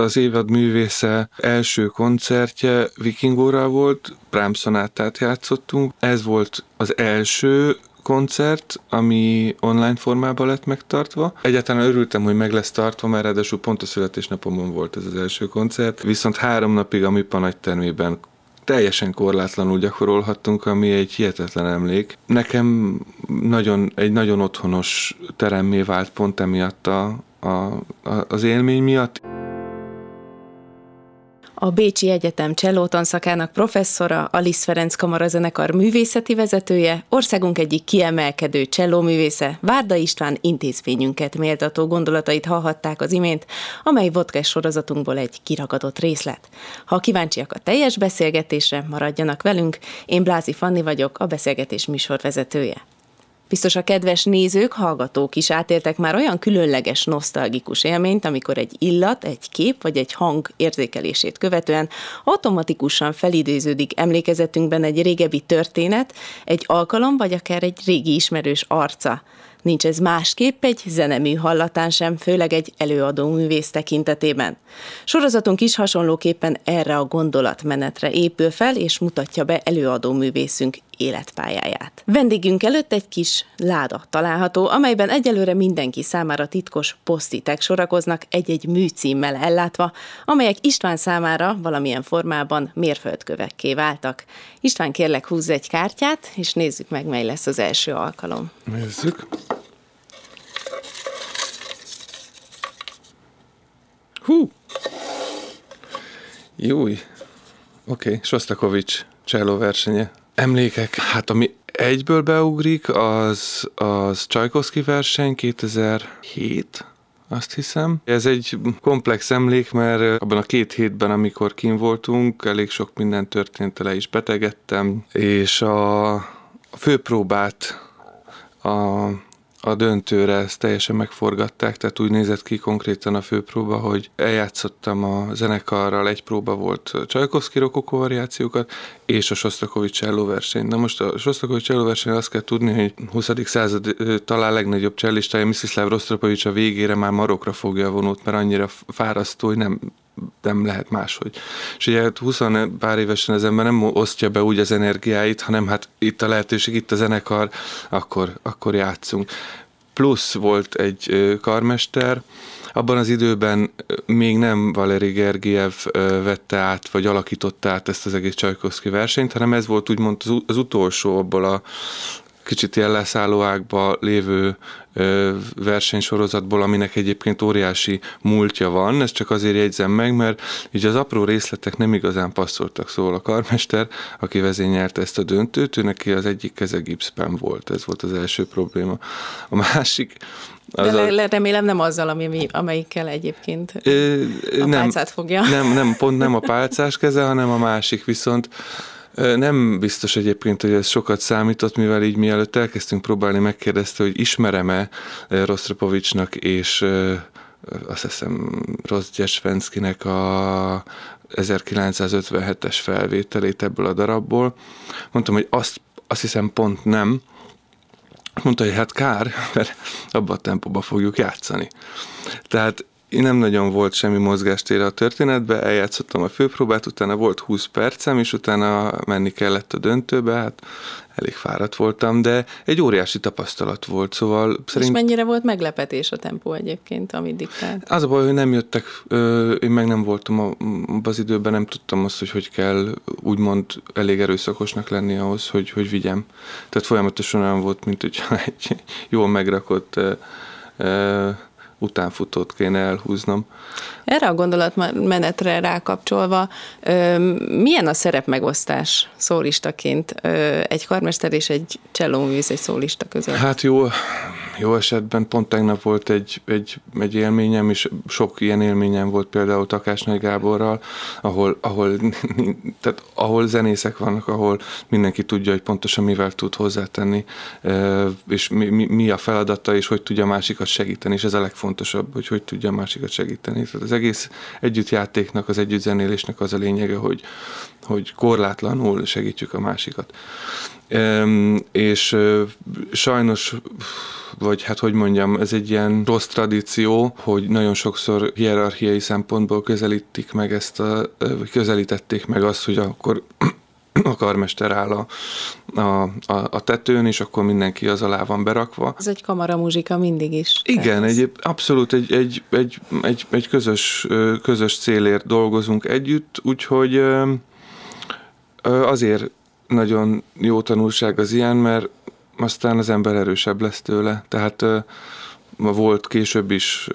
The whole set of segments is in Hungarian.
Az évad művésze első koncertje Vikingóra volt, Brahms szonátát játszottunk. Ez volt az első koncert, ami online formában lett megtartva. Egyáltalán örültem, hogy meg lesz tartva, mert ráadásul pont a születésnapomon volt ez az első koncert. Viszont három napig a MIPA nagy termében teljesen korlátlanul gyakorolhattunk, ami egy hihetetlen emlék. Nekem nagyon, egy nagyon otthonos teremmé vált pont emiatt a, a, a, az élmény miatt a Bécsi Egyetem cselló szakának professzora, a Liszt Ferenc Kamarazenekar művészeti vezetője, országunk egyik kiemelkedő csellóművésze, Várda István intézményünket méltató gondolatait hallhatták az imént, amely vodkás sorozatunkból egy kiragadott részlet. Ha kíváncsiak a teljes beszélgetésre, maradjanak velünk, én Blázi Fanni vagyok, a beszélgetés műsorvezetője. Biztos a kedves nézők, hallgatók is átéltek már olyan különleges, nosztalgikus élményt, amikor egy illat, egy kép vagy egy hang érzékelését követően automatikusan felidéződik emlékezetünkben egy régebbi történet, egy alkalom vagy akár egy régi ismerős arca. Nincs ez másképp egy zenemű hallatán sem, főleg egy előadó művész tekintetében. Sorozatunk is hasonlóképpen erre a gondolatmenetre épül fel, és mutatja be előadó művészünk életpályáját. Vendégünk előtt egy kis láda található, amelyben egyelőre mindenki számára titkos posztitek sorakoznak egy-egy műcímmel ellátva, amelyek István számára valamilyen formában mérföldkövekké váltak. István, kérlek húzz egy kártyát, és nézzük meg, mely lesz az első alkalom. Nézzük. Hú! Júj! Oké, okay. Sostakovics cselló versenye. Emlékek, hát ami egyből beugrik, az, az Csajkovszki verseny 2007, azt hiszem. Ez egy komplex emlék, mert abban a két hétben, amikor kim voltunk, elég sok minden történt, le is betegedtem, és a, a főpróbát a a döntőre ezt teljesen megforgatták, tehát úgy nézett ki konkrétan a főpróba, hogy eljátszottam a zenekarral, egy próba volt Csajkovszki rokokó variációkat, és a Sostakovics cselló verseny. Na most a Sostakovics cselló verseny azt kell tudni, hogy 20. század talán legnagyobb csellistája Mstislav Rostropovics a végére már marokra fogja a vonót, mert annyira fárasztó, hogy nem nem lehet máshogy. És ugye 20 hát pár évesen az ember nem osztja be úgy az energiáit, hanem hát itt a lehetőség, itt a zenekar, akkor, akkor játszunk. Plusz volt egy karmester, abban az időben még nem Valeri Gergiev vette át, vagy alakította át ezt az egész Csajkovszki versenyt, hanem ez volt úgymond az utolsó abból a kicsit ilyen leszállóákba lévő versenysorozatból, aminek egyébként óriási múltja van, ezt csak azért jegyzem meg, mert így az apró részletek nem igazán passzoltak, szóval a karmester, aki vezényelte ezt a döntőt, ő neki az egyik keze gipszben volt, ez volt az első probléma. A másik, az De a... remélem nem azzal, ami, amelyikkel egyébként ö, a nem, pálcát fogja. Nem, nem, pont nem a pálcás keze, hanem a másik, viszont nem biztos egyébként, hogy ez sokat számított, mivel így mielőtt elkezdtünk próbálni, megkérdezte, hogy ismerem-e Rostropovicsnak és azt hiszem Rozgyesvenszkinek a 1957-es felvételét ebből a darabból. Mondtam, hogy azt, azt hiszem pont nem. Mondta, hogy hát kár, mert abban a tempóban fogjuk játszani. Tehát nem nagyon volt semmi mozgástér a történetbe, eljátszottam a főpróbát, utána volt 20 percem, és utána menni kellett a döntőbe, hát elég fáradt voltam, de egy óriási tapasztalat volt, szóval szerint... És mennyire volt meglepetés a tempó egyébként, amit diktált? Az a baj, hogy nem jöttek, én meg nem voltam az időben, nem tudtam azt, hogy hogy kell úgymond elég erőszakosnak lenni ahhoz, hogy, hogy vigyem. Tehát folyamatosan olyan volt, mint hogy egy jól megrakott utánfutót kéne elhúznom. Erre a gondolatmenetre rákapcsolva, milyen a szerepmegosztás szólistaként egy karmester és egy csellóművész egy szólista között? Hát jó, jó esetben pont tegnap volt egy, egy, egy élményem, és sok ilyen élményem volt például Takás Nagy Gáborral, ahol, ahol, tehát ahol zenészek vannak, ahol mindenki tudja, hogy pontosan mivel tud hozzátenni, és mi, mi, mi a feladata, és hogy tudja másikat segíteni, és ez a legfontosabb, hogy hogy tudja másikat segíteni. Tehát az egész együttjátéknak, az együttzenélésnek az a lényege, hogy, hogy korlátlanul segítjük a másikat. És sajnos vagy hát hogy mondjam, ez egy ilyen rossz tradíció, hogy nagyon sokszor hierarchiai szempontból közelítik meg ezt a, közelítették meg azt, hogy akkor a karmester áll a, a, a, a tetőn, és akkor mindenki az alá van berakva. Ez egy muzsika mindig is. Igen, egy, abszolút egy, egy, egy, egy, egy közös, közös célért dolgozunk együtt, úgyhogy azért nagyon jó tanulság az ilyen, mert aztán az ember erősebb lesz tőle. Tehát volt később is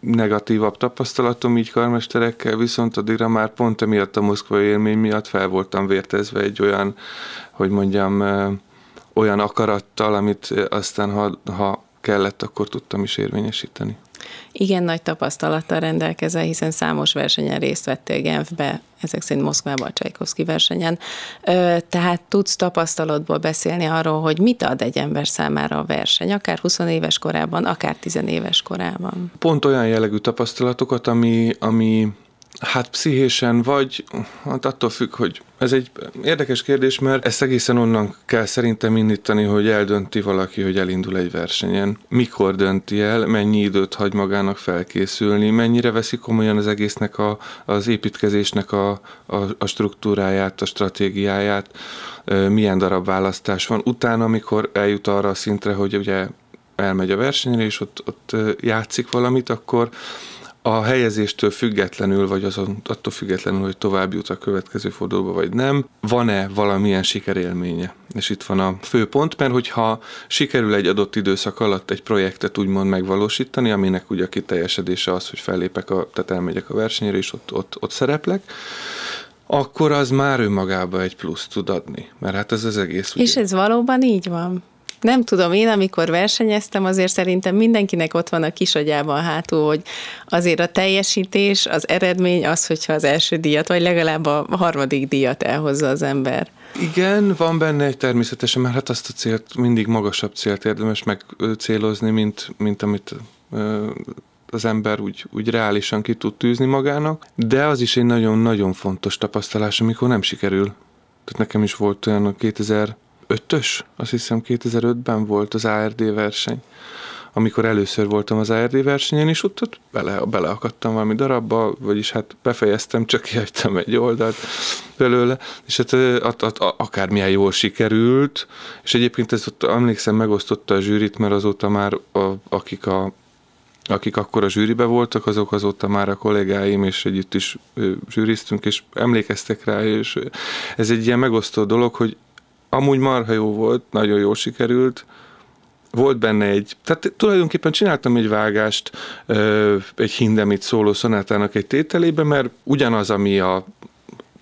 negatívabb tapasztalatom így karmesterekkel, viszont addigra már pont emiatt a moszkvai élmény miatt fel voltam vértezve egy olyan, hogy mondjam, olyan akarattal, amit aztán ha, ha kellett, akkor tudtam is érvényesíteni. Igen nagy tapasztalattal rendelkezel, hiszen számos versenyen részt vettél Genfbe, ezek szerint Moszkvában a Csajkovszki versenyen. Tehát tudsz tapasztalatból beszélni arról, hogy mit ad egy ember számára a verseny, akár 20 éves korában, akár 10 éves korában. Pont olyan jellegű tapasztalatokat, ami, ami Hát pszichésen vagy, hát attól függ, hogy ez egy érdekes kérdés, mert ezt egészen onnan kell szerintem indítani, hogy eldönti valaki, hogy elindul egy versenyen. Mikor dönti el, mennyi időt hagy magának felkészülni, mennyire veszi komolyan az egésznek a, az építkezésnek a, a, a struktúráját, a stratégiáját, milyen darab választás van. Utána, amikor eljut arra a szintre, hogy ugye elmegy a versenyre, és ott, ott játszik valamit, akkor a helyezéstől függetlenül, vagy azon, attól függetlenül, hogy tovább jut a következő fordulóba, vagy nem, van-e valamilyen sikerélménye? És itt van a fő pont, mert hogyha sikerül egy adott időszak alatt egy projektet úgymond megvalósítani, aminek ugye a kiteljesedése az, hogy fellépek, a, tehát elmegyek a versenyre, és ott, ott, ott szereplek, akkor az már önmagába egy plusz tud adni. Mert hát ez az egész. Ugye... És ez valóban így van? Nem tudom, én amikor versenyeztem, azért szerintem mindenkinek ott van a kisagyában hátul, hogy azért a teljesítés, az eredmény az, hogyha az első díjat, vagy legalább a harmadik díjat elhozza az ember. Igen, van benne egy természetesen, mert hát azt a célt, mindig magasabb célt érdemes megcélozni, mint, mint amit az ember úgy, úgy reálisan ki tud tűzni magának, de az is egy nagyon-nagyon fontos tapasztalás, amikor nem sikerül. Tehát nekem is volt olyan a 2000 ötös, azt hiszem 2005-ben volt az ARD verseny, amikor először voltam az ARD versenyen, és ott, ott bele, beleakadtam valami darabba, vagyis hát befejeztem, csak kihagytam egy oldalt belőle, és hát at, at, akármilyen jól sikerült, és egyébként ez ott emlékszem megosztotta a zsűrit, mert azóta már a, akik a akik akkor a zsűribe voltak, azok azóta már a kollégáim, és együtt is zsűriztünk, és emlékeztek rá, és ez egy ilyen megosztó dolog, hogy amúgy marha jó volt, nagyon jó sikerült, volt benne egy, tehát tulajdonképpen csináltam egy vágást egy hindemit szóló szonátának egy tételébe, mert ugyanaz, ami a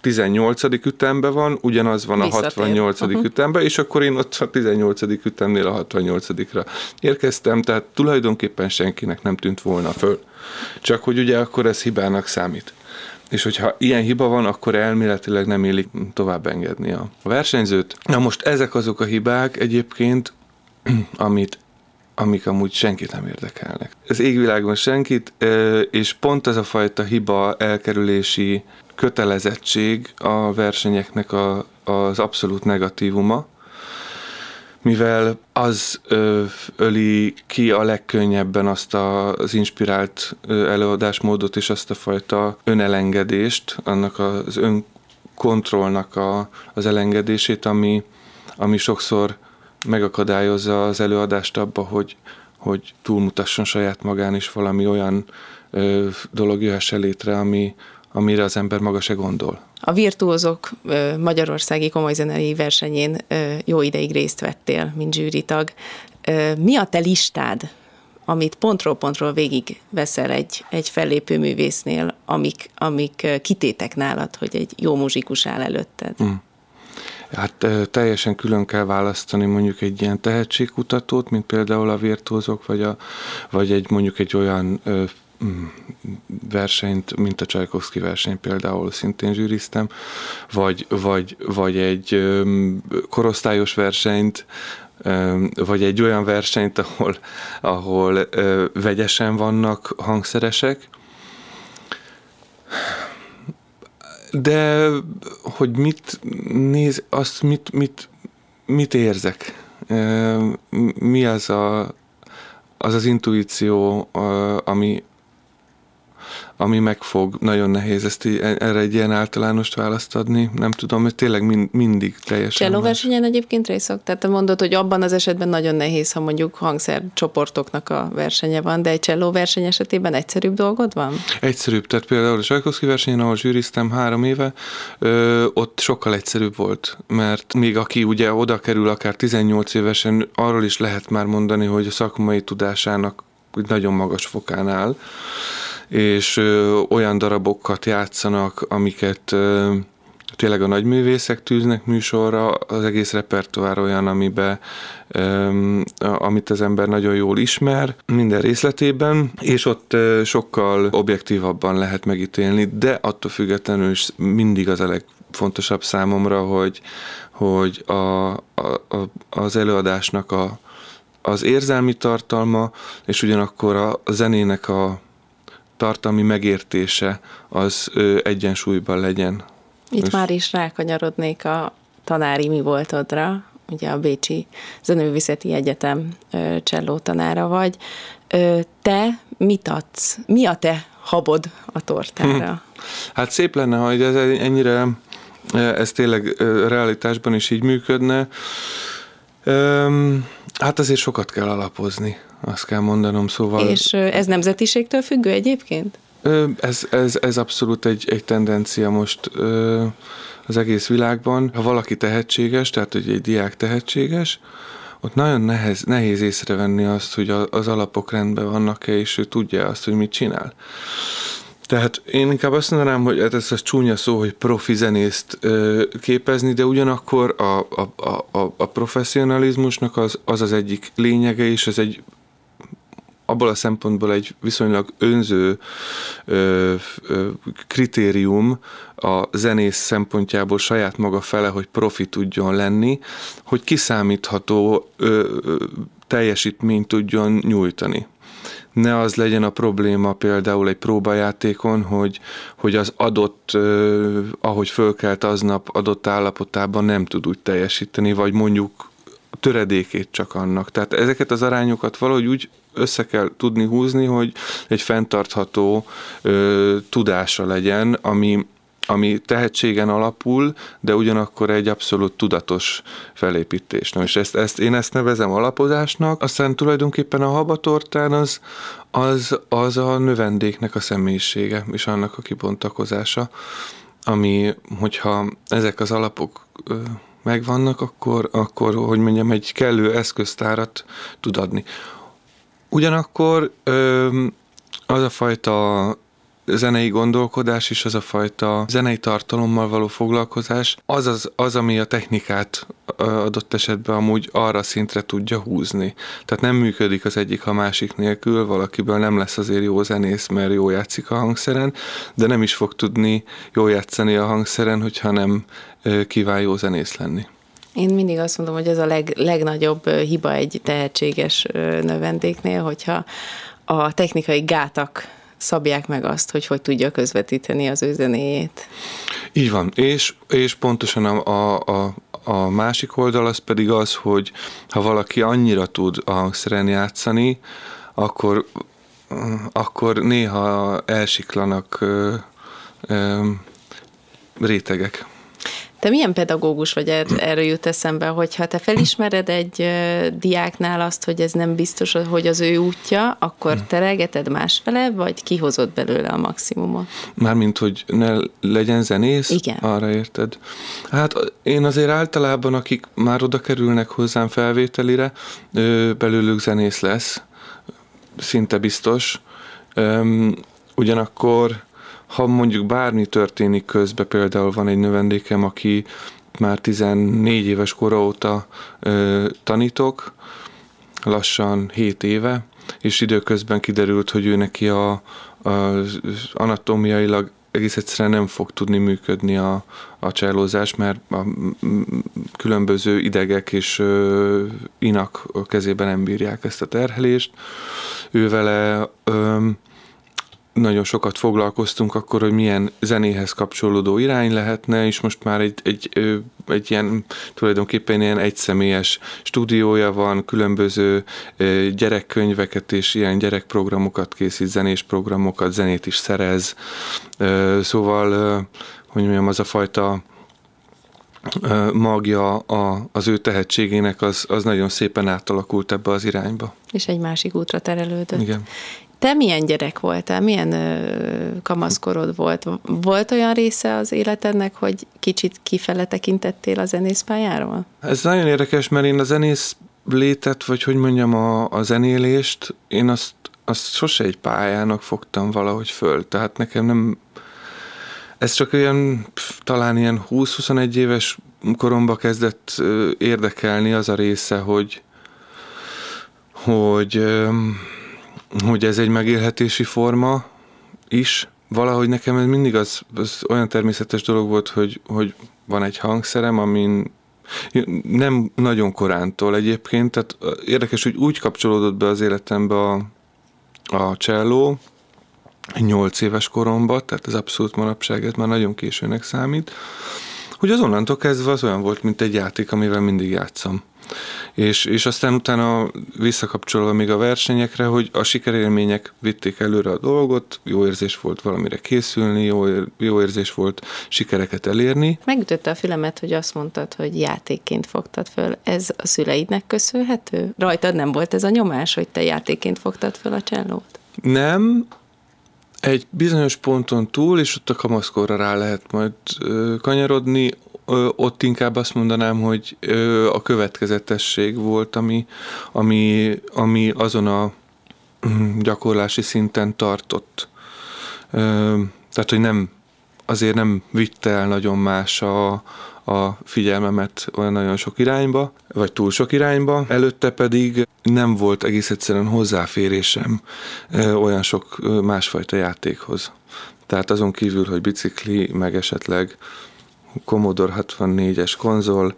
18. ütemben van, ugyanaz van a 68. Uh-huh. ütemben, és akkor én ott a 18. ütemnél a 68-ra érkeztem, tehát tulajdonképpen senkinek nem tűnt volna föl. Csak hogy ugye akkor ez hibának számít és hogyha ilyen hiba van, akkor elméletileg nem élik tovább engedni a versenyzőt. Na most ezek azok a hibák egyébként, amit amik amúgy senkit nem érdekelnek. Ez égvilágon senkit, és pont ez a fajta hiba elkerülési kötelezettség a versenyeknek a, az abszolút negatívuma, mivel az ö, öli ki a legkönnyebben azt a, az inspirált ö, előadásmódot és azt a fajta önelengedést, annak az önkontrollnak a, az elengedését, ami, ami sokszor megakadályozza az előadást abba, hogy, hogy túlmutasson saját magán is valami olyan ö, dolog jöhessen létre, ami, amire az ember maga se gondol. A virtuózok Magyarországi komoly zenei versenyén jó ideig részt vettél, mint zsűritag. Mi a te listád, amit pontról pontról végig veszel egy, egy fellépő művésznél, amik, amik kitétek nálad, hogy egy jó muzsikus áll előtted? Hmm. Hát teljesen külön kell választani mondjuk egy ilyen tehetségkutatót, mint például a virtuózok, vagy, a, vagy egy mondjuk egy olyan mm, versenyt, mint a Csajkovszki verseny például szintén zsűriztem, vagy, vagy, vagy egy korosztályos versenyt, vagy egy olyan versenyt, ahol, ahol vegyesen vannak hangszeresek, de hogy mit néz, azt mit, mit, mit érzek? Mi az a, az, az intuíció, ami, ami megfog, nagyon nehéz ezt így, e- erre egy ilyen általános választ adni. Nem tudom, mert tényleg mind, mindig teljesen. Cselló versenyen egyébként részok? Tehát te mondod, hogy abban az esetben nagyon nehéz, ha mondjuk hangszer csoportoknak a versenye van, de egy cselló verseny esetében egyszerűbb dolgod van? Egyszerűbb, tehát például a Sajkoszki versenyen, ahol zsűriztem három éve, ö, ott sokkal egyszerűbb volt, mert még aki ugye oda kerül akár 18 évesen, arról is lehet már mondani, hogy a szakmai tudásának nagyon magas fokán áll és olyan darabokat játszanak, amiket tényleg a nagyművészek tűznek műsorra, az egész repertoár olyan, amibe, amit az ember nagyon jól ismer, minden részletében, és ott sokkal objektívabban lehet megítélni, de attól függetlenül is mindig az a legfontosabb számomra, hogy, hogy a, a, a, az előadásnak a, az érzelmi tartalma, és ugyanakkor a zenének a tartalmi megértése az egyensúlyban legyen. Itt és... már is rákanyarodnék a tanári mi voltodra, ugye a Bécsi Zenőviszeti Egyetem cselló tanára vagy. Te mit adsz? Mi a te habod a tortára? Hm. Hát szép lenne, hogy ez ennyire, ez tényleg realitásban is így működne. Hát azért sokat kell alapozni azt kell mondanom, szóval... És ez nemzetiségtől függő egyébként? Ez, ez, ez abszolút egy, egy tendencia most az egész világban. Ha valaki tehetséges, tehát hogy egy diák tehetséges, ott nagyon nehéz, nehéz észrevenni azt, hogy az alapok rendben vannak-e, és ő tudja azt, hogy mit csinál. Tehát én inkább azt mondanám, hogy hát ez az csúnya szó, hogy profi zenészt ö, képezni, de ugyanakkor a, a, a, a professzionalizmusnak az, az az egyik lényege, és ez egy abból a szempontból egy viszonylag önző ö, ö, kritérium a zenész szempontjából saját maga fele, hogy profi tudjon lenni, hogy kiszámítható ö, ö, teljesítményt tudjon nyújtani ne az legyen a probléma például egy próbajátékon, hogy, hogy az adott, ahogy fölkelt aznap adott állapotában nem tud úgy teljesíteni, vagy mondjuk töredékét csak annak. Tehát ezeket az arányokat valahogy úgy össze kell tudni húzni, hogy egy fenntartható ö, tudása legyen, ami, ami tehetségen alapul, de ugyanakkor egy abszolút tudatos felépítés. Na, és ezt, ezt, én ezt nevezem alapozásnak, aztán tulajdonképpen a habatortán az, az, az a növendéknek a személyisége, és annak a kibontakozása, ami, hogyha ezek az alapok megvannak, akkor, akkor, hogy mondjam, egy kellő eszköztárat tud adni. Ugyanakkor az a fajta zenei gondolkodás és az a fajta zenei tartalommal való foglalkozás, az, az, az ami a technikát adott esetben amúgy arra szintre tudja húzni. Tehát nem működik az egyik a másik nélkül, valakiből nem lesz azért jó zenész, mert jó játszik a hangszeren, de nem is fog tudni jó játszani a hangszeren, hogyha nem kíván jó zenész lenni. Én mindig azt mondom, hogy ez a leg, legnagyobb hiba egy tehetséges növendéknél, hogyha a technikai gátak szabják meg azt, hogy hogy tudja közvetíteni az ő zenéjét. Így van, és, és pontosan a, a, a, másik oldal az pedig az, hogy ha valaki annyira tud a hangszeren játszani, akkor, akkor néha elsiklanak ö, ö, rétegek. Te milyen pedagógus vagy, er, erről jut eszembe, hogyha te felismered egy diáknál azt, hogy ez nem biztos, hogy az ő útja, akkor hm. teregeted másfele, vagy kihozod belőle a maximumot? Mármint, hogy ne legyen zenész? Igen. Arra érted? Hát én azért általában, akik már oda kerülnek hozzám felvételire, belőlük zenész lesz, szinte biztos. Ugyanakkor ha mondjuk bármi történik közben, például van egy növendékem, aki már 14 éves kora óta ö, tanítok, lassan 7 éve, és időközben kiderült, hogy ő neki a, a anatómiailag egész egyszerűen nem fog tudni működni a, a csellózás, mert a különböző idegek és ö, inak kezében nem bírják ezt a terhelést. Ő vele nagyon sokat foglalkoztunk akkor, hogy milyen zenéhez kapcsolódó irány lehetne, és most már egy, egy, egy ilyen tulajdonképpen ilyen egyszemélyes stúdiója van, különböző gyerekkönyveket és ilyen gyerekprogramokat készít, zenés programokat, zenét is szerez. Szóval, hogy mondjam, az a fajta magja a, az ő tehetségének, az, az nagyon szépen átalakult ebbe az irányba. És egy másik útra terelődött. Igen. Te milyen gyerek voltál? Milyen kamaszkorod volt? Volt olyan része az életednek, hogy kicsit kifele tekintettél a zenészpályáról? Ez nagyon érdekes, mert én a zenész létet, vagy hogy mondjam, a, a zenélést, én azt, azt sose egy pályának fogtam valahogy föl. Tehát nekem nem, ez csak olyan, talán ilyen 20-21 éves koromba kezdett érdekelni az a része, hogy hogy hogy ez egy megélhetési forma is. Valahogy nekem ez mindig az, az olyan természetes dolog volt, hogy, hogy van egy hangszerem, amin nem nagyon korántól egyébként, tehát érdekes, hogy úgy kapcsolódott be az életembe a, a cselló, 8 éves koromban, tehát ez abszolút manapság, ez már nagyon későnek számít, hogy az onnantól kezdve az olyan volt, mint egy játék, amivel mindig játszom. És, és aztán utána visszakapcsolva még a versenyekre, hogy a sikerélmények vitték előre a dolgot, jó érzés volt valamire készülni, jó, jó érzés volt sikereket elérni. Megütötte a fülemet, hogy azt mondtad, hogy játékként fogtad föl. Ez a szüleidnek köszönhető? Rajtad nem volt ez a nyomás, hogy te játékként fogtad föl a csellót? Nem, egy bizonyos ponton túl, és ott a kamaszkorra rá lehet majd kanyarodni, ott inkább azt mondanám, hogy a következetesség volt, ami, ami, ami azon a mm, gyakorlási szinten tartott. Tehát, hogy nem, azért nem vitte el nagyon más a, a figyelmemet olyan nagyon sok irányba, vagy túl sok irányba. Előtte pedig nem volt egész egyszerűen hozzáférésem olyan sok másfajta játékhoz. Tehát azon kívül, hogy bicikli, meg esetleg Commodore 64-es konzol,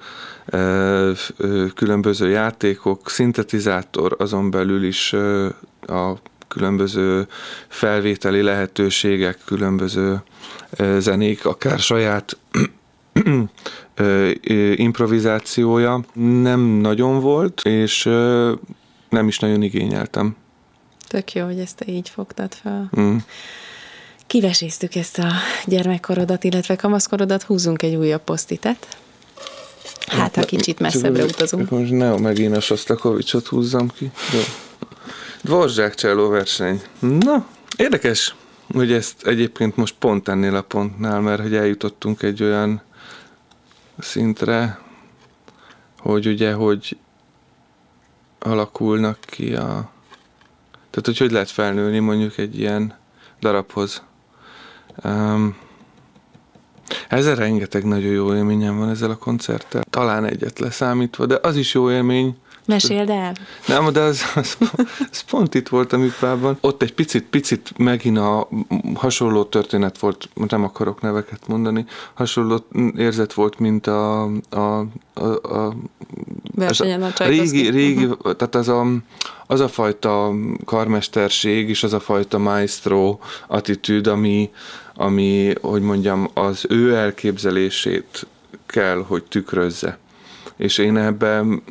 különböző játékok, szintetizátor, azon belül is a különböző felvételi lehetőségek, különböző zenék, akár saját improvizációja nem nagyon volt, és nem is nagyon igényeltem. Tök jó, hogy ezt te így fogtad fel. Mm. Kiveséztük ezt a gyermekkorodat, illetve kamaszkorodat, húzzunk egy újabb posztitet. Hát, ha kicsit messzebbre utazunk. Most ne megint a Sostakovicsot húzzam ki. Jó. Dvorzsák cselló verseny. Na, érdekes, hogy ezt egyébként most pont ennél a pontnál, mert hogy eljutottunk egy olyan szintre, hogy ugye, hogy alakulnak ki a... Tehát, hogy hogy lehet felnőni mondjuk egy ilyen darabhoz. Um, ezzel rengeteg nagyon jó élményem van ezzel a koncerttel. Talán egyet leszámítva, de az is jó élmény. Meséld el. Nem, de az, az, az pont itt volt a műpában. Ott egy picit, picit megint a hasonló történet volt, nem akarok neveket mondani, hasonló érzet volt, mint a, a, a, a versenyen a, a régi, régi uh-huh. tehát az a, az a fajta karmesterség és az a fajta maestro attitűd, ami, ami, hogy mondjam, az ő elképzelését kell, hogy tükrözze. És én ebben,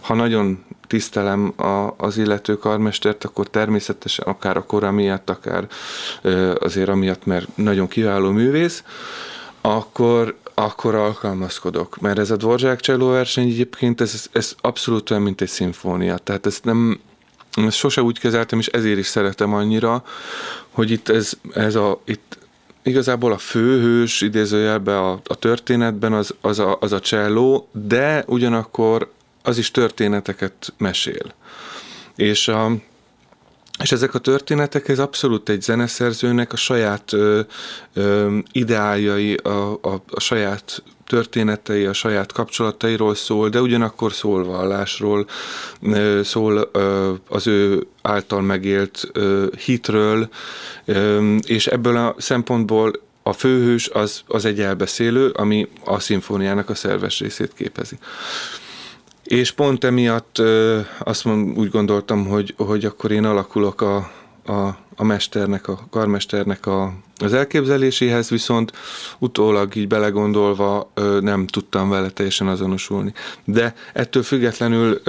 ha nagyon tisztelem a, az illető karmestert, akkor természetesen akár a kora miatt, akár azért amiatt, mert nagyon kiváló művész, akkor, akkor alkalmazkodok. Mert ez a Dvorzsák cselló verseny egyébként, ez, ez abszolút olyan, mint egy szimfónia. Tehát ez nem, ezt sose úgy kezeltem, és ezért is szeretem annyira, hogy itt ez, ez a, itt igazából a főhős idézőjelben a, a történetben az, az, a, az a cselló, de ugyanakkor az is történeteket mesél. És a, És ezek a történetek, ez abszolút egy zeneszerzőnek a saját ö, ö, ideáljai, a, a, a saját történetei, a saját kapcsolatairól szól, de ugyanakkor szól vallásról, szól az ő által megélt hitről, és ebből a szempontból a főhős az, az egy elbeszélő, ami a szimfóniának a szerves részét képezi. És pont emiatt azt mond, úgy gondoltam, hogy, hogy akkor én alakulok a, a, a mesternek, a karmesternek a, az elképzeléséhez, viszont utólag így belegondolva nem tudtam vele teljesen azonosulni. De ettől függetlenül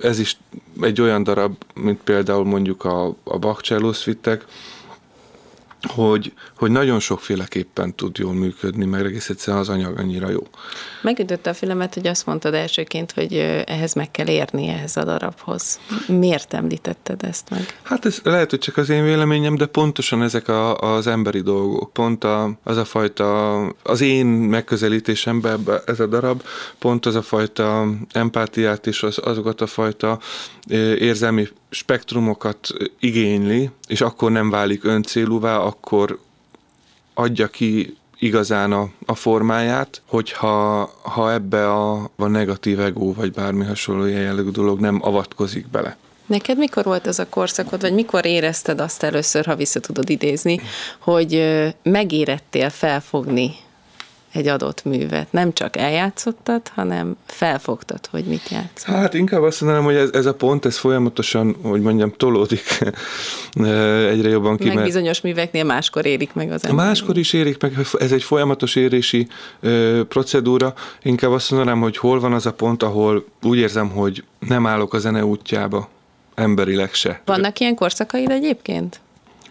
ez is egy olyan darab, mint például mondjuk a, a Bach hogy, hogy nagyon sokféleképpen tud jól működni, mert egész egyszerűen az anyag annyira jó. Megütötte a filmet, hogy azt mondtad elsőként, hogy ehhez meg kell érni ehhez a darabhoz. Miért említetted ezt meg? Hát ez lehet, hogy csak az én véleményem, de pontosan ezek a, az emberi dolgok. Pont a, az a fajta, az én megközelítésemben ez a darab, pont az a fajta empátiát és az, azokat a fajta érzelmi spektrumokat igényli, és akkor nem válik öncélúvá, akkor adja ki igazán a, a formáját, hogyha ha ebbe a, a negatív ego, vagy bármi hasonló jellegű dolog nem avatkozik bele. Neked mikor volt ez a korszakod, vagy mikor érezted azt először, ha vissza tudod idézni, hogy megérettél felfogni egy adott művet. Nem csak eljátszottad, hanem felfogtad, hogy mit játsz. Hát inkább azt mondanám, hogy ez, ez a pont, ez folyamatosan, hogy mondjam, tolódik egyre jobban ki. Meg bizonyos műveknél máskor érik meg az ember. Máskor is érik meg, ez egy folyamatos érési ö, procedúra. Inkább azt mondanám, hogy hol van az a pont, ahol úgy érzem, hogy nem állok a zene útjába, emberileg se. Vannak ilyen korszakaid egyébként?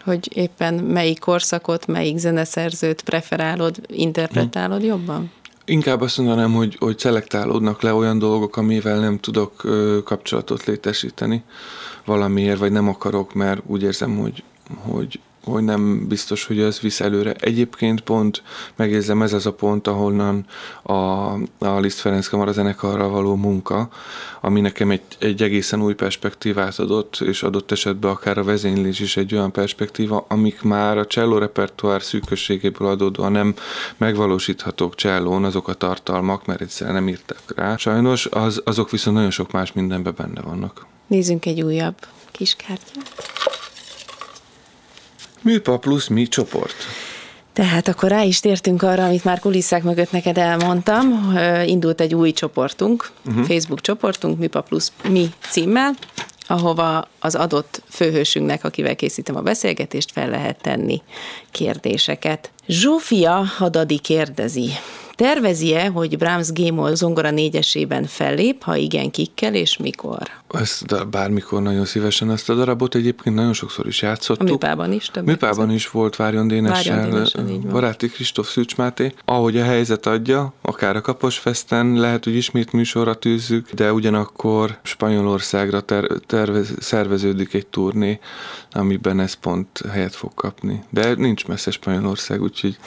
Hogy éppen melyik korszakot, melyik zeneszerzőt preferálod, interpretálod hmm. jobban? Inkább azt mondanám, hogy, hogy szelektálódnak le olyan dolgok, amivel nem tudok ö, kapcsolatot létesíteni valamiért, vagy nem akarok, mert úgy érzem, hogy, hogy hogy nem biztos, hogy ez visz előre. Egyébként pont megérzem, ez az a pont, ahonnan a, a Liszt Ferenc Kamara zenekarra való munka, ami nekem egy, egy egészen új perspektívát adott, és adott esetben akár a vezénylés is egy olyan perspektíva, amik már a cselló repertoár szűkösségéből adódóan nem megvalósíthatók csellón, azok a tartalmak, mert egyszerűen nem írtak rá. Sajnos az, azok viszont nagyon sok más mindenben benne vannak. Nézzünk egy újabb kis kártyát. Műpa plusz mi csoport. Tehát akkor rá is tértünk arra, amit már kulisszák mögött neked elmondtam. Indult egy új csoportunk, uh-huh. Facebook csoportunk, Műpa plusz mi címmel, ahova az adott főhősünknek, akivel készítem a beszélgetést, fel lehet tenni kérdéseket. Zsófia Hadadi kérdezi, Tervezi-e, hogy Brahms Gémol zongora négyesében fellép, ha igen, kikkel és mikor? Ezt bármikor nagyon szívesen ezt a darabot egyébként nagyon sokszor is játszottuk. A műpában is? Műpában is volt Várjon Dénessel, baráti Kristóf Szűcs Máté. Ahogy a helyzet adja, akár a Kaposfesten lehet, hogy ismét műsorra tűzzük, de ugyanakkor Spanyolországra ter- tervez- szerveződik egy turné, amiben ez pont helyet fog kapni. De nincs messze Spanyolország, úgyhogy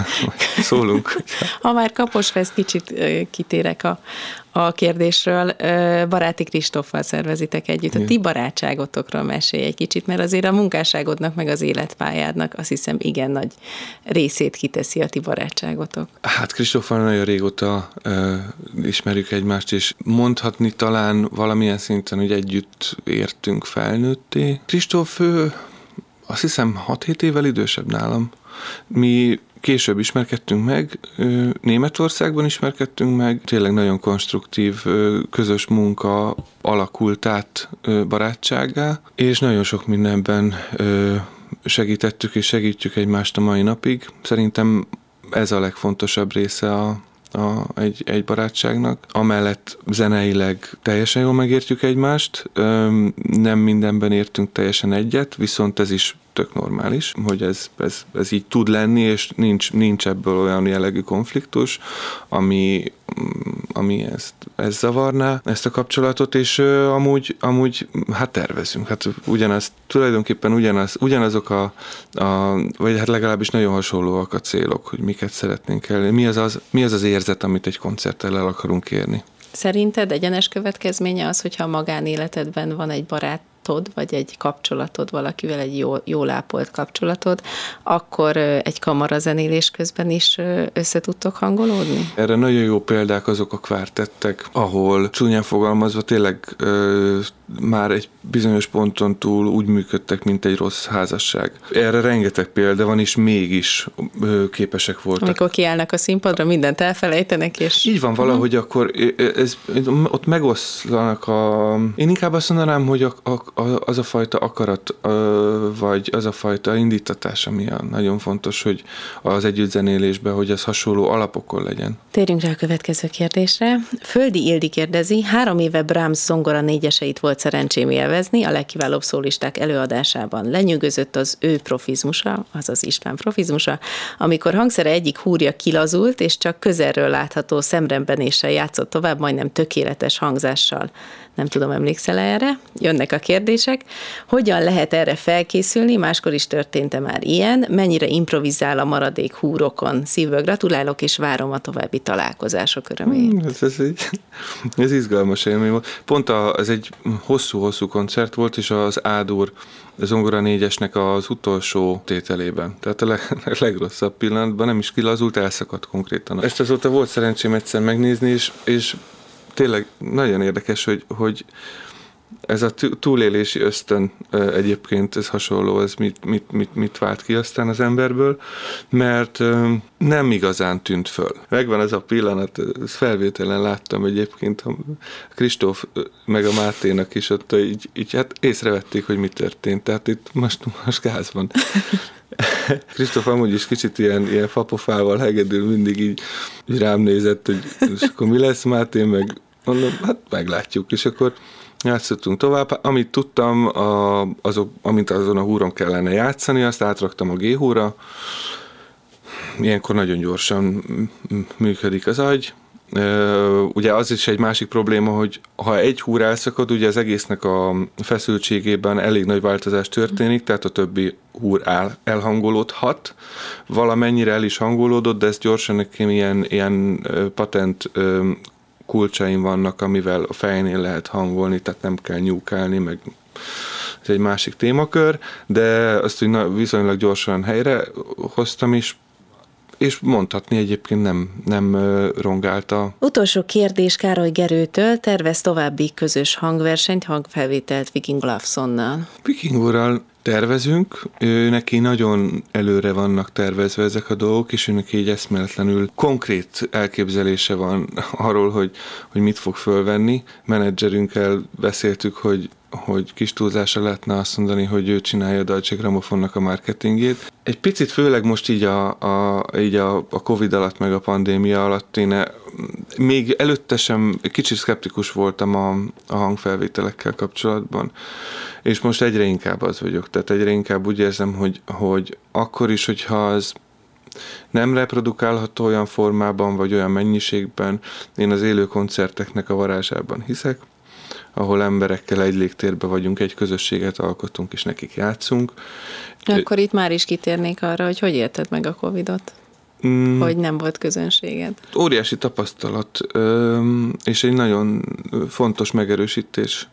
szólunk. Ha már Kaposfest kicsit kitérek a, a kérdésről, Baráti Kristóffal szervezitek együtt. A ti barátságotokról mesélj egy kicsit, mert azért a munkásságodnak, meg az életpályádnak azt hiszem igen nagy részét kiteszi a ti barátságotok. Hát Kristóffal nagyon régóta uh, ismerjük egymást, és mondhatni talán valamilyen szinten, hogy együtt értünk felnőtté. Kristóf, azt hiszem 6-7 évvel idősebb nálam. Mi Később ismerkedtünk meg, Németországban ismerkedtünk meg, tényleg nagyon konstruktív közös munka alakult át barátságá, és nagyon sok mindenben segítettük és segítjük egymást a mai napig. Szerintem ez a legfontosabb része a, a, egy, egy barátságnak. Amellett zeneileg teljesen jól megértjük egymást, nem mindenben értünk teljesen egyet, viszont ez is tök normális, hogy ez, ez, ez így tud lenni, és nincs, nincs ebből olyan jellegű konfliktus, ami, ami ezt, ezt zavarná, ezt a kapcsolatot, és uh, amúgy, amúgy hát tervezünk. Hát ugyanaz, tulajdonképpen ugyanaz, ugyanazok a, a, vagy hát legalábbis nagyon hasonlóak a célok, hogy miket szeretnénk el. Mi az az, mi az, az érzet, amit egy koncerttel el akarunk érni? Szerinted egyenes következménye az, hogyha a magánéletedben van egy barát barátod, vagy egy kapcsolatod valakivel, egy jó, jól ápolt kapcsolatod, akkor egy kamarazenélés közben is össze tudtok hangolódni? Erre nagyon jó példák azok a kvártettek, ahol csúnyán fogalmazva tényleg ö, már egy bizonyos ponton túl úgy működtek, mint egy rossz házasság. Erre rengeteg példa van, és mégis képesek voltak. Amikor kiállnak a színpadra, mindent elfelejtenek, és... Így van, valahogy uh-huh. akkor ez, ott megoszlanak a... Én inkább azt mondanám, hogy a, a, az a fajta akarat, vagy az a fajta indítatás, ami a nagyon fontos, hogy az együttzenélésben, hogy ez hasonló alapokon legyen. Térjünk rá a következő kérdésre. Földi Ildi kérdezi, három éve Brahms zongora négyeseit volt szerencsém élvezni a legkiválóbb szólisták előadásában. Lenyűgözött az ő profizmusa, azaz István profizmusa, amikor hangszere egyik húrja kilazult, és csak közelről látható szemrembenéssel játszott tovább, majdnem tökéletes hangzással. Nem tudom, emlékszel erre? Jönnek a kérdések. Hogyan lehet erre felkészülni? Máskor is történt már ilyen? Mennyire improvizál a maradék húrokon? Szívből gratulálok, és várom a további találkozások örömét. Hmm, ez, ez, egy, ez izgalmas élmény volt. Pont a, ez egy hosszú-hosszú koncert volt, és az Ádur zongora négyesnek az utolsó tételében. Tehát a leg, legrosszabb pillanatban nem is kilazult, elszakadt konkrétan. Ezt azóta volt szerencsém egyszer megnézni, és, és tényleg nagyon érdekes, hogy, hogy ez a túlélési ösztön egyébként, ez hasonló, ez mit, mit, mit, mit vált ki aztán az emberből, mert nem igazán tűnt föl. Megvan ez a pillanat, ezt felvételen láttam egyébként, a Kristóf meg a Máténak is ott így, így hát észrevették, hogy mi történt, tehát itt most, most gáz van. Kristóf amúgy is kicsit ilyen, ilyen fapofával hegedül, mindig így, így rám nézett, hogy és akkor mi lesz Máté, meg mondom, hát meglátjuk, és akkor játszottunk tovább. Amit tudtam, a, azok, amint azon a húron kellene játszani, azt átraktam a G-húra. Ilyenkor nagyon gyorsan működik az agy. Ugye az is egy másik probléma, hogy ha egy húr elszakad, ugye az egésznek a feszültségében elég nagy változás történik, tehát a többi húr el, elhangolódhat. Valamennyire el is hangolódott, de ez gyorsan nekem ilyen, ilyen patent kulcsaim vannak, amivel a fejnél lehet hangolni, tehát nem kell nyúkálni, meg ez egy másik témakör, de azt hogy viszonylag gyorsan helyre hoztam is, és mondhatni egyébként nem, nem rongálta. Utolsó kérdés Károly Gerőtől, tervez további közös hangversenyt, hangfelvételt Viking Olafsonnal. Viking úrral tervezünk, ő neki nagyon előre vannak tervezve ezek a dolgok, és őnek így eszméletlenül konkrét elképzelése van arról, hogy, hogy mit fog fölvenni. Menedzserünkkel beszéltük, hogy hogy kis túlzása lehetne azt mondani, hogy ő csinálja a Deutsche Grammofonnak a marketingét. Egy picit főleg most így a, a, így a, a Covid alatt, meg a pandémia alatt én még előtte sem kicsit szkeptikus voltam a, a hangfelvételekkel kapcsolatban, és most egyre inkább az vagyok. Tehát egyre inkább úgy érzem, hogy, hogy akkor is, hogyha az nem reprodukálható olyan formában, vagy olyan mennyiségben, én az élő koncerteknek a varázsában hiszek, ahol emberekkel egy légtérben vagyunk, egy közösséget alkotunk, és nekik játszunk. Akkor itt már is kitérnék arra, hogy hogy élted meg a Covid-ot? Mm. Hogy nem volt közönséged? Óriási tapasztalat, és egy nagyon fontos megerősítés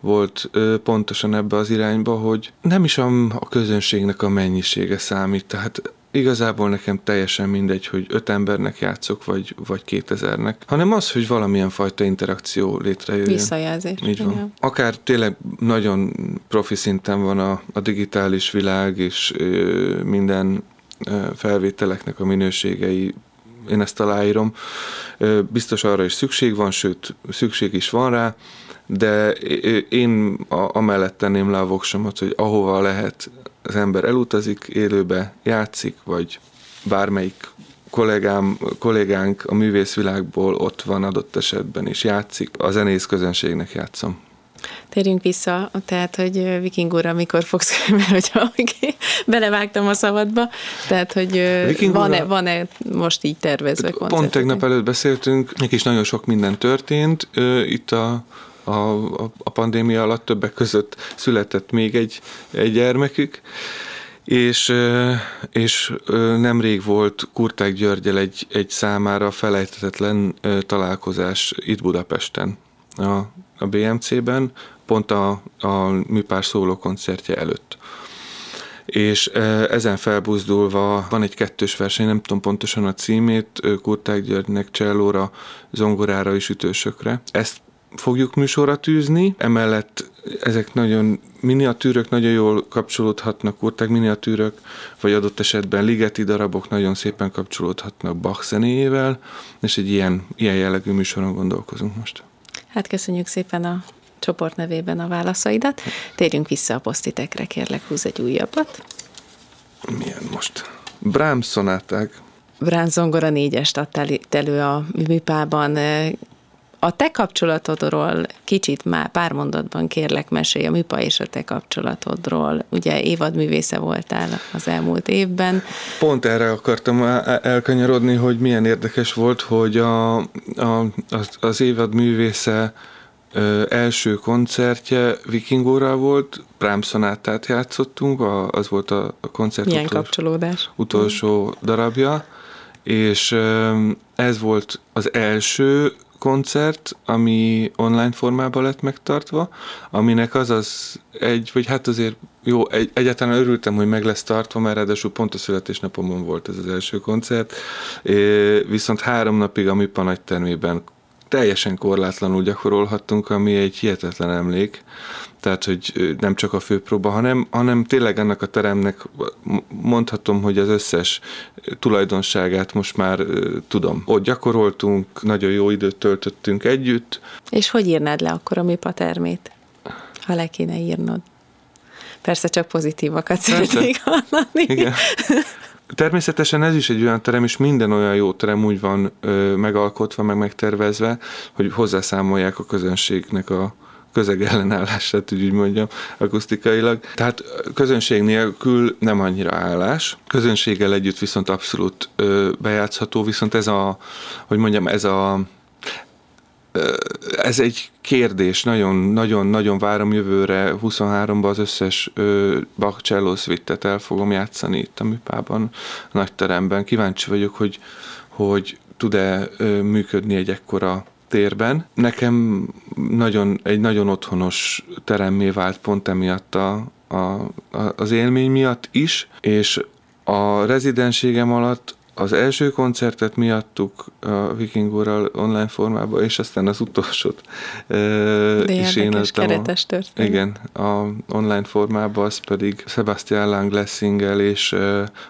volt pontosan ebbe az irányba, hogy nem is a, a közönségnek a mennyisége számít, tehát igazából nekem teljesen mindegy, hogy öt embernek játszok, vagy, vagy kétezernek, hanem az, hogy valamilyen fajta interakció létrejöjjön. Visszajelzés. Így van. Igen. Akár tényleg nagyon profi szinten van a, a digitális világ, és ö, minden ö, felvételeknek a minőségei én ezt aláírom. Biztos arra is szükség van, sőt, szükség is van rá, de én amellett tenném le a voksomat, hogy ahova lehet az ember elutazik, élőbe játszik, vagy bármelyik kollégám, kollégánk a művészvilágból ott van adott esetben is játszik, a zenész közönségnek játszom. Térjünk vissza, tehát, hogy Viking úr, amikor fogsz, mert hogyha belevágtam a szabadba, tehát, hogy van-e, van-e most így tervezve koncert? Pont tegnap előtt beszéltünk, is nagyon sok minden történt. Itt a a, a pandémia alatt többek között született még egy, egy gyermekük, és, és nemrég volt Kurták Györgyel egy, egy számára felejthetetlen találkozás itt Budapesten, a, a BMC-ben, pont a, a műpár szóló koncertje előtt és ezen felbuzdulva van egy kettős verseny, nem tudom pontosan a címét, Kurták Györgynek csellóra, zongorára és ütősökre. Ezt fogjuk műsorra tűzni, emellett ezek nagyon miniatűrök nagyon jól kapcsolódhatnak, kurták miniatűrök, vagy adott esetben ligeti darabok nagyon szépen kapcsolódhatnak Bach zenéjével, és egy ilyen, ilyen jellegű műsoron gondolkozunk most. Hát köszönjük szépen a csoport nevében a válaszaidat. Térjünk vissza a posztitekre, kérlek, húz egy újabbat. Milyen most? Brahms szonáták. Brahms zongora négyest adtál elő a műpában. A te kapcsolatodról kicsit már pár mondatban kérlek mesélj a műpa és a te kapcsolatodról. Ugye évadművésze voltál az elmúlt évben. Pont erre akartam elkanyarodni, hogy milyen érdekes volt, hogy a, a, az, az évadművésze első koncertje Vikingóra volt, Brahms-szonátát játszottunk, a, az volt a, a koncert Milyen utolsó, kapcsolódás? utolsó darabja, és ez volt az első koncert, ami online formában lett megtartva, aminek az az egy, vagy hát azért jó, egy, egyáltalán örültem, hogy meg lesz tartva, mert ráadásul pont a születésnapomon volt ez az első koncert, viszont három napig a MIPA nagy termében teljesen korlátlanul gyakorolhattunk, ami egy hihetetlen emlék. Tehát, hogy nem csak a főpróba, hanem, hanem tényleg ennek a teremnek mondhatom, hogy az összes tulajdonságát most már tudom. Ott gyakoroltunk, nagyon jó időt töltöttünk együtt. És hogy írnád le akkor a MIPA termét, ha le kéne írnod? Persze csak pozitívakat szeretnék hallani. Igen. Természetesen ez is egy olyan terem, és minden olyan jó terem úgy van ö, megalkotva, meg megtervezve, hogy hozzászámolják a közönségnek a közeg ellenállását, úgy mondjam, akusztikailag. Tehát közönség nélkül nem annyira állás. Közönséggel együtt viszont abszolút ö, bejátszható, viszont ez a, hogy mondjam, ez a ez egy kérdés, nagyon-nagyon-nagyon várom jövőre, 23-ban az összes Bach cello el fogom játszani itt a műpában, a nagy teremben. Kíváncsi vagyok, hogy, hogy tud-e működni egy ekkora térben. Nekem nagyon, egy nagyon otthonos teremmé vált pont emiatt a, a, az élmény miatt is, és a rezidenségem alatt az első koncertet miattuk a Vikingóral online formában, és aztán az utolsót De is én keretes történet. Igen, a online formában az pedig Sebastian Lang Lessinggel és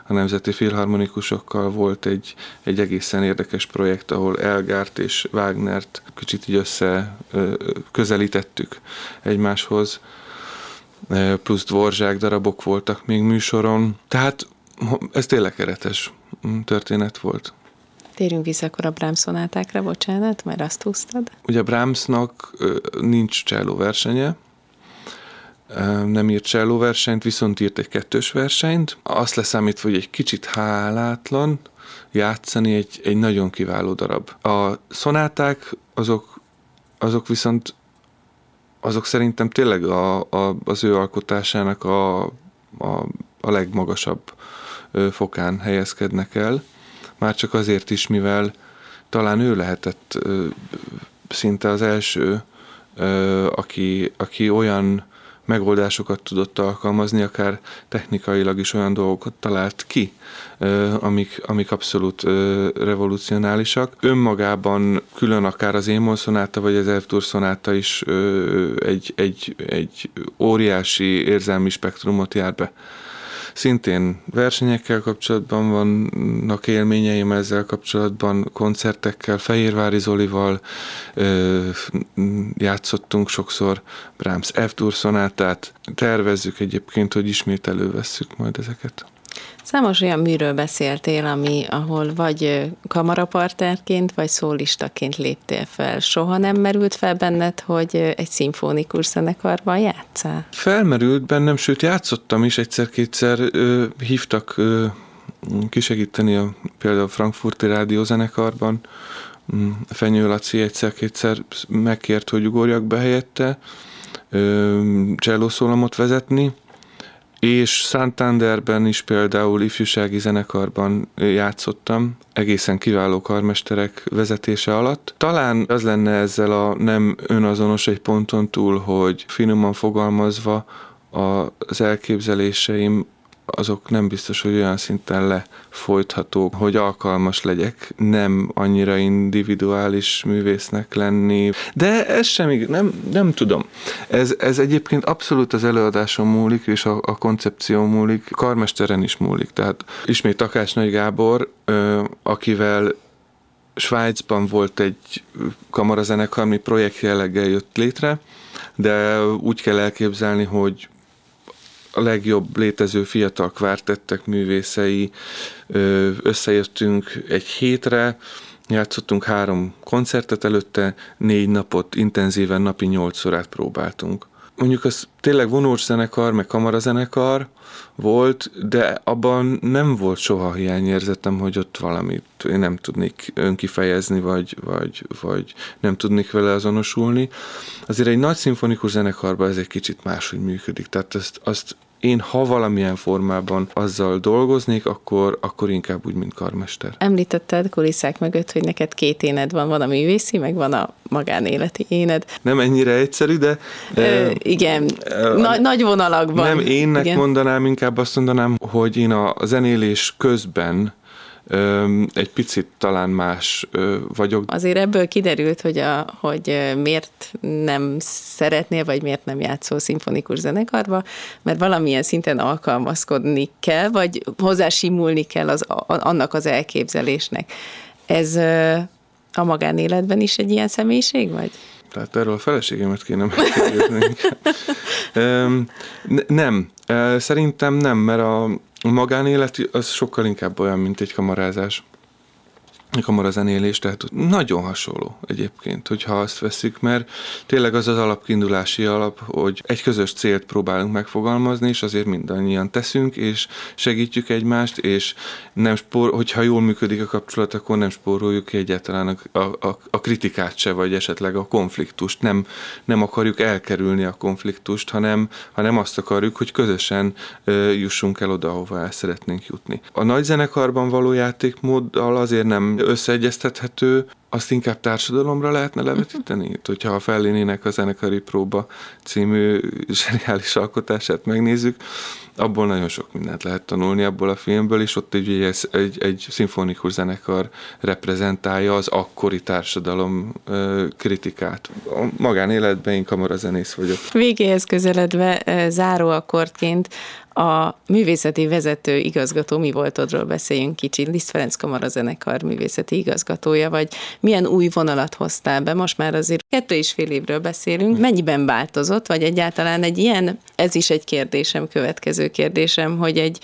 a Nemzeti Filharmonikusokkal volt egy, egy egészen érdekes projekt, ahol Elgárt és Wagnert kicsit így össze közelítettük egymáshoz plusz dvorzsák darabok voltak még műsoron. Tehát ez tényleg keretes történet volt. Térjünk vissza akkor a Brahms szonátákra, bocsánat, mert azt húztad. Ugye Brahmsnak nincs cselló versenye, nem írt cselló versenyt, viszont írt egy kettős versenyt. Azt leszámítva, hogy egy kicsit hálátlan, játszani egy, egy nagyon kiváló darab. A szonáták azok, azok viszont azok szerintem tényleg a, a, az ő alkotásának a, a, a legmagasabb fokán helyezkednek el, már csak azért is, mivel talán ő lehetett szinte az első, aki, aki olyan megoldásokat tudott alkalmazni, akár technikailag is olyan dolgokat talált ki, amik, amik abszolút revolucionálisak. Önmagában külön akár az Émol szonáta, vagy az Elftur szonáta is egy, egy, egy óriási érzelmi spektrumot jár be Szintén versenyekkel kapcsolatban vannak élményeim ezzel kapcsolatban, koncertekkel, Fehérvári Zolival ö, játszottunk sokszor Brahms F-dur szonátát. Tervezzük egyébként, hogy ismét elővesszük majd ezeket. Számos olyan műről beszéltél, ami, ahol vagy kamaraparterként, vagy szólistaként léptél fel. Soha nem merült fel benned, hogy egy szimfonikus zenekarban játszál? Felmerült bennem, sőt játszottam is egyszer-kétszer, hívtak ö, kisegíteni a, például a Frankfurti Rádiózenekarban, mm, Fenyő Laci egyszer-kétszer megkért, hogy ugorjak be helyette, csellószólamot vezetni, és Santanderben is például ifjúsági zenekarban játszottam, egészen kiváló karmesterek vezetése alatt. Talán az lenne ezzel a nem önazonos egy ponton túl, hogy finoman fogalmazva az elképzeléseim azok nem biztos, hogy olyan szinten lefolythatók, hogy alkalmas legyek, nem annyira individuális művésznek lenni. De ez sem, nem, nem tudom. Ez, ez egyébként abszolút az előadáson múlik, és a, a koncepció múlik, karmesteren is múlik. Tehát ismét Takács Nagy Gábor, akivel Svájcban volt egy kamarazenekar, ami projekt jelleggel jött létre, de úgy kell elképzelni, hogy a legjobb létező fiatal kvártettek művészei, összejöttünk egy hétre, játszottunk három koncertet előtte, négy napot intenzíven napi nyolc órát próbáltunk. Mondjuk az tényleg vonós zenekar, meg kamarazenekar volt, de abban nem volt soha hiányérzetem, hogy ott valamit én nem tudnék önkifejezni, vagy, vagy, vagy nem tudnék vele azonosulni. Azért egy nagy szimfonikus zenekarban ez egy kicsit máshogy működik, tehát ezt, azt én ha valamilyen formában azzal dolgoznék, akkor, akkor inkább úgy, mint karmester. Említetted kulisszák mögött, hogy neked két éned van, van a művészi, meg van a magánéleti éned. Nem ennyire egyszerű, de... Ö, igen, ö, Na, nagy vonalakban. Nem énnek igen. mondanám, inkább azt mondanám, hogy én a zenélés közben egy picit talán más vagyok. Azért ebből kiderült, hogy, a, hogy miért nem szeretnél, vagy miért nem játszol szimfonikus zenekarba, mert valamilyen szinten alkalmazkodni kell, vagy hozzásimulni kell az, annak az elképzelésnek. Ez a magánéletben is egy ilyen személyiség, vagy? Tehát erről a feleségemet kéne megkérdezni. nem, szerintem nem, mert a, a magánélet az sokkal inkább olyan, mint egy kamarázás kamarazenélés, tehát nagyon hasonló egyébként, hogyha azt veszik, mert tényleg az az alapkindulási alap, hogy egy közös célt próbálunk megfogalmazni, és azért mindannyian teszünk, és segítjük egymást, és nem spór, hogyha jól működik a kapcsolat, akkor nem spóroljuk ki egyáltalán a, a, a kritikát se, vagy esetleg a konfliktust. Nem, nem akarjuk elkerülni a konfliktust, hanem, hanem azt akarjuk, hogy közösen ö, jussunk el oda, ahova el szeretnénk jutni. A nagy zenekarban való játékmóddal azért nem összeegyeztethető, azt inkább társadalomra lehetne levetíteni? Itt, hogyha a Fellénének a zenekari próba című zseniális alkotását megnézzük, abból nagyon sok mindent lehet tanulni abból a filmből, és ott egy, egy, egy, egy szimfonikus zenekar reprezentálja az akkori társadalom ö, kritikát. A magánéletben én kamarazenész vagyok. Végéhez közeledve záróakkordként a művészeti vezető igazgató mi voltodról beszéljünk kicsit. Liszt Ferenc Kamara zenekar művészeti igazgatója vagy. Milyen új vonalat hoztál be? Most már azért kettő és fél évről beszélünk. Mennyiben változott, vagy egyáltalán egy ilyen, ez is egy kérdésem, következő kérdésem, hogy egy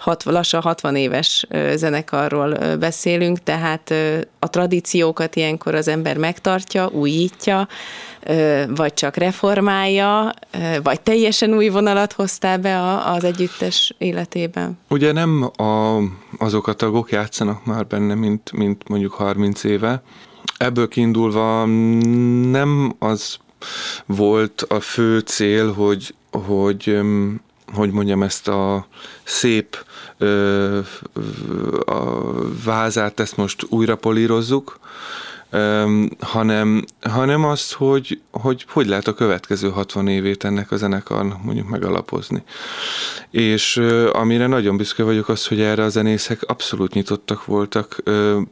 hat, lassan 60 éves zenekarról beszélünk, tehát a tradíciókat ilyenkor az ember megtartja, újítja, vagy csak reformálja, vagy teljesen új vonalat hoztál be az együttes életében? Ugye nem a, azok a tagok játszanak már benne, mint, mint mondjuk 30 éve. Ebből kiindulva nem az volt a fő cél, hogy, hogy hogy mondjam, ezt a szép ö, a vázát, ezt most újra polírozzuk, hanem, hanem azt, hogy, hogy hogy lehet a következő 60 évét ennek a zenekarnak mondjuk megalapozni. És amire nagyon büszke vagyok az, hogy erre a zenészek abszolút nyitottak voltak,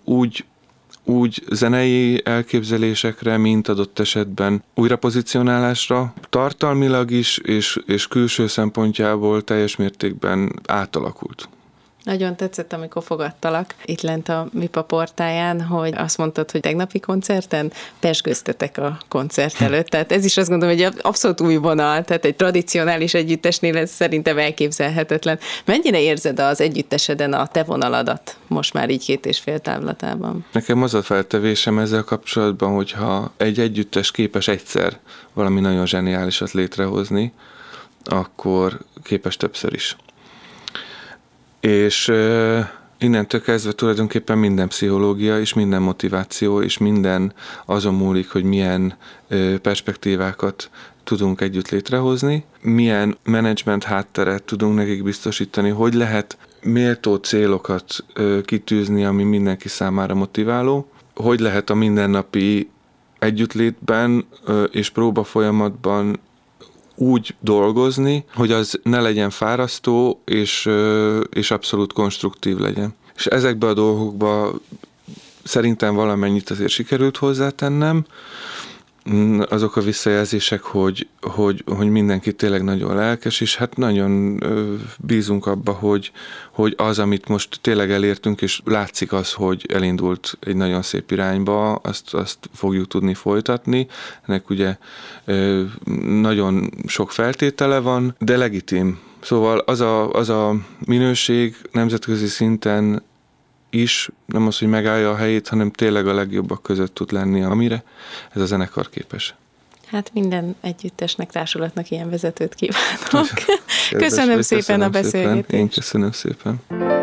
úgy úgy zenei elképzelésekre, mint adott esetben újrapozicionálásra, tartalmilag is és, és külső szempontjából teljes mértékben átalakult. Nagyon tetszett, amikor fogadtalak itt lent a MIPA portáján, hogy azt mondtad, hogy tegnapi koncerten pesgöztetek a koncert előtt. Tehát ez is azt gondolom, hogy abszolút új vonal, tehát egy tradicionális együttesnél ez szerintem elképzelhetetlen. Mennyire érzed az együtteseden a te vonaladat most már így két és fél távlatában? Nekem az a feltevésem ezzel kapcsolatban, hogyha egy együttes képes egyszer valami nagyon zseniálisat létrehozni, akkor képes többször is és innentől kezdve tulajdonképpen minden pszichológia és minden motiváció és minden azon múlik, hogy milyen perspektívákat tudunk együtt létrehozni, milyen menedzsment hátteret tudunk nekik biztosítani, hogy lehet méltó célokat kitűzni, ami mindenki számára motiváló, hogy lehet a mindennapi együttlétben és próba folyamatban úgy dolgozni, hogy az ne legyen fárasztó, és, és abszolút konstruktív legyen. És ezekbe a dolgokba szerintem valamennyit azért sikerült hozzátennem, azok a visszajelzések, hogy, hogy, hogy mindenki tényleg nagyon lelkes, és hát nagyon bízunk abba, hogy, hogy az, amit most tényleg elértünk, és látszik az, hogy elindult egy nagyon szép irányba, azt, azt fogjuk tudni folytatni. Ennek ugye nagyon sok feltétele van, de legitim. Szóval az a, az a minőség nemzetközi szinten is, nem az, hogy megállja a helyét, hanem tényleg a legjobbak között tud lenni, amire ez a zenekar képes. Hát minden együttesnek, társulatnak ilyen vezetőt kívánok. köszönöm szépen köszönöm a beszélgetést. Szépen. Én köszönöm szépen.